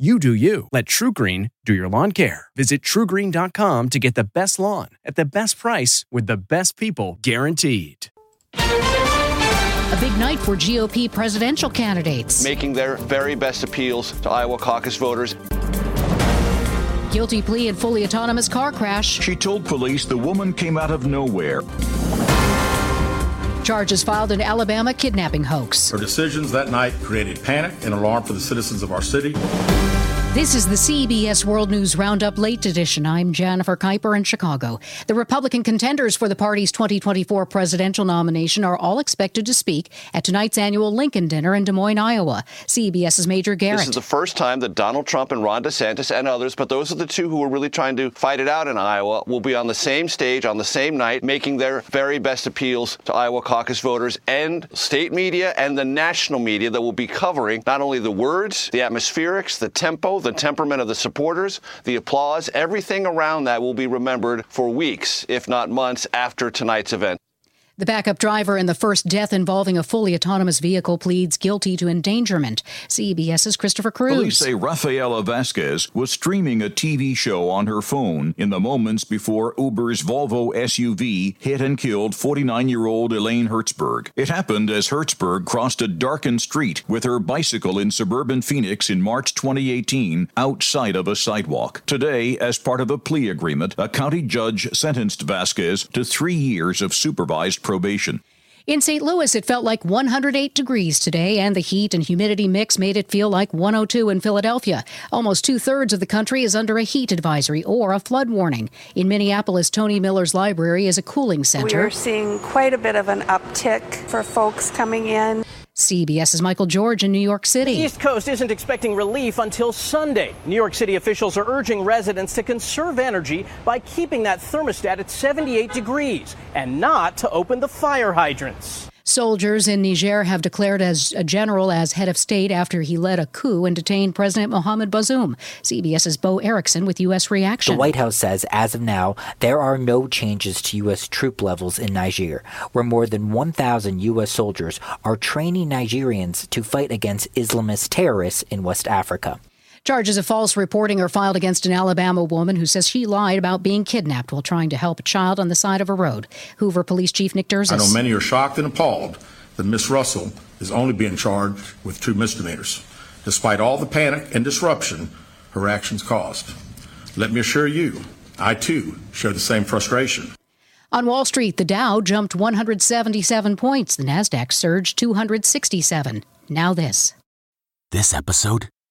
You do you. Let TruGreen do your lawn care. Visit trugreen.com to get the best lawn at the best price with the best people guaranteed. A big night for GOP presidential candidates. Making their very best appeals to Iowa caucus voters. Guilty plea in fully autonomous car crash. She told police the woman came out of nowhere. Charges filed in Alabama kidnapping hoax. Her decisions that night created panic and alarm for the citizens of our city. This is the CBS World News Roundup Late Edition. I'm Jennifer Keiper in Chicago. The Republican contenders for the party's 2024 presidential nomination are all expected to speak at tonight's annual Lincoln Dinner in Des Moines, Iowa. CBS's Major Garrett. This is the first time that Donald Trump and Ron DeSantis and others, but those are the two who are really trying to fight it out in Iowa, will be on the same stage on the same night, making their very best appeals to Iowa caucus voters and state media and the national media that will be covering not only the words, the atmospherics, the tempo, the temperament of the supporters, the applause, everything around that will be remembered for weeks, if not months, after tonight's event. The backup driver in the first death involving a fully autonomous vehicle pleads guilty to endangerment. CBS's Christopher Cruz. Police say Rafaela Vasquez was streaming a TV show on her phone in the moments before Uber's Volvo SUV hit and killed 49 year old Elaine Herzberg. It happened as Herzberg crossed a darkened street with her bicycle in suburban Phoenix in March 2018 outside of a sidewalk. Today, as part of a plea agreement, a county judge sentenced Vasquez to three years of supervised probation. In St. Louis, it felt like 108 degrees today, and the heat and humidity mix made it feel like 102 in Philadelphia. Almost two thirds of the country is under a heat advisory or a flood warning. In Minneapolis, Tony Miller's library is a cooling center. We are seeing quite a bit of an uptick for folks coming in. CBS's Michael George in New York City. The East Coast isn't expecting relief until Sunday. New York City officials are urging residents to conserve energy by keeping that thermostat at 78 degrees and not to open the fire hydrants. Soldiers in Niger have declared as a general as head of state after he led a coup and detained President Mohamed Bazoum. CBS's Bo Erickson with U.S. reaction. The White House says as of now, there are no changes to U.S. troop levels in Niger, where more than 1,000 U.S. soldiers are training Nigerians to fight against Islamist terrorists in West Africa. Charges of false reporting are filed against an Alabama woman who says she lied about being kidnapped while trying to help a child on the side of a road. Hoover Police Chief Nick Derzis. I know many are shocked and appalled that Miss Russell is only being charged with two misdemeanors, despite all the panic and disruption her actions caused. Let me assure you, I too share the same frustration. On Wall Street, the Dow jumped 177 points. The Nasdaq surged 267. Now this. This episode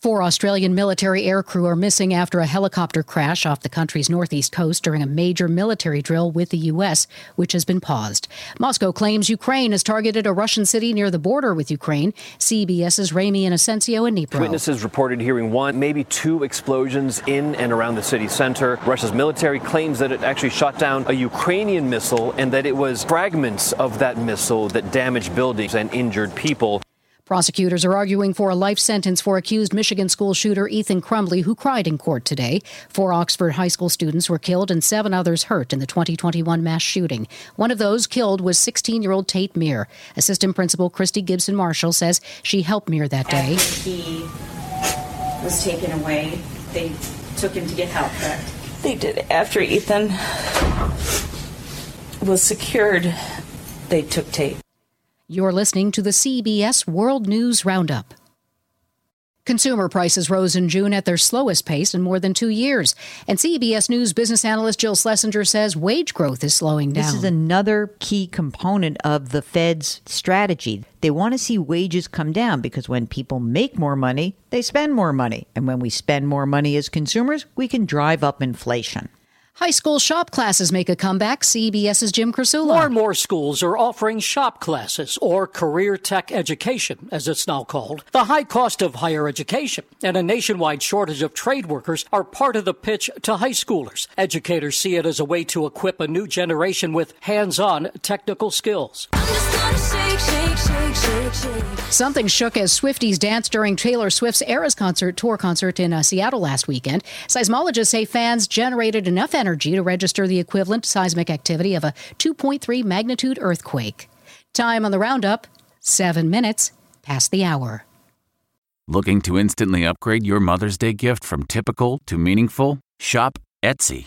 Four Australian military aircrew are missing after a helicopter crash off the country's northeast coast during a major military drill with the U.S., which has been paused. Moscow claims Ukraine has targeted a Russian city near the border with Ukraine. CBS's Ramy Inocencio in Dnipro. Witnesses reported hearing one, maybe two explosions in and around the city center. Russia's military claims that it actually shot down a Ukrainian missile and that it was fragments of that missile that damaged buildings and injured people. Prosecutors are arguing for a life sentence for accused Michigan school shooter Ethan Crumbley, who cried in court today. Four Oxford high school students were killed and seven others hurt in the 2021 mass shooting. One of those killed was 16 year old Tate Myre. Assistant Principal Christy Gibson Marshall says she helped Myre that day. After he was taken away, they took him to get help, correct? They did. After Ethan was secured, they took Tate. You're listening to the CBS World News Roundup. Consumer prices rose in June at their slowest pace in more than two years. And CBS News business analyst Jill Schlesinger says wage growth is slowing down. This is another key component of the Fed's strategy. They want to see wages come down because when people make more money, they spend more money. And when we spend more money as consumers, we can drive up inflation. High school shop classes make a comeback. CBS's Jim Krasula. More and more schools are offering shop classes, or career tech education, as it's now called. The high cost of higher education and a nationwide shortage of trade workers are part of the pitch to high schoolers. Educators see it as a way to equip a new generation with hands on technical skills. Shake, shake, shake, Something shook as Swifties danced during Taylor Swift's Eras concert tour concert in uh, Seattle last weekend. Seismologists say fans generated enough energy to register the equivalent seismic activity of a 2.3 magnitude earthquake. Time on the roundup: seven minutes past the hour. Looking to instantly upgrade your Mother's Day gift from typical to meaningful? Shop Etsy.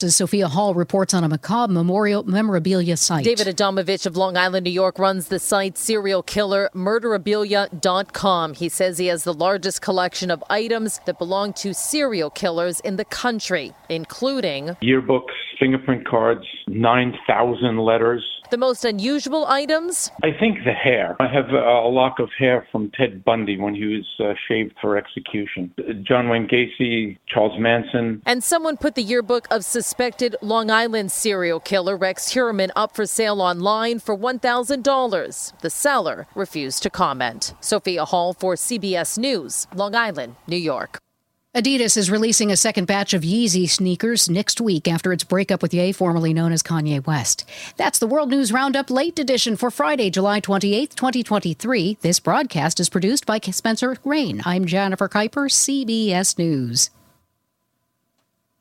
As Sophia Hall reports on a macabre memorial memorabilia site. David Adamovich of Long Island, New York, runs the site serial killer murderabilia.com. He says he has the largest collection of items that belong to serial killers in the country, including yearbooks, fingerprint cards, 9,000 letters. The most unusual items? I think the hair. I have a lock of hair from Ted Bundy when he was uh, shaved for execution. John Wayne Gacy, Charles Manson. And someone put the yearbook of suspected Long Island serial killer Rex Heuermann up for sale online for $1,000. The seller refused to comment. Sophia Hall for CBS News, Long Island, New York. Adidas is releasing a second batch of Yeezy sneakers next week after its breakup with Ye, formerly known as Kanye West. That's the World News Roundup late edition for Friday, July 28th, 2023. This broadcast is produced by Spencer Rain. I'm Jennifer Keiper, CBS News.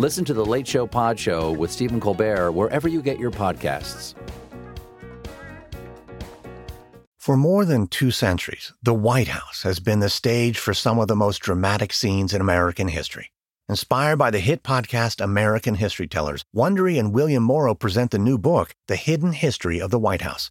Listen to the Late Show Pod Show with Stephen Colbert wherever you get your podcasts. For more than two centuries, the White House has been the stage for some of the most dramatic scenes in American history. Inspired by the hit podcast American History Tellers, Wondery and William Morrow present the new book, The Hidden History of the White House.